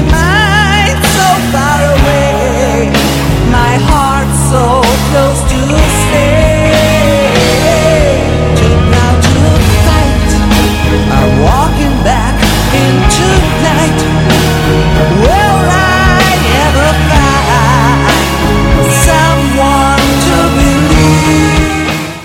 mind so far away, my heart so close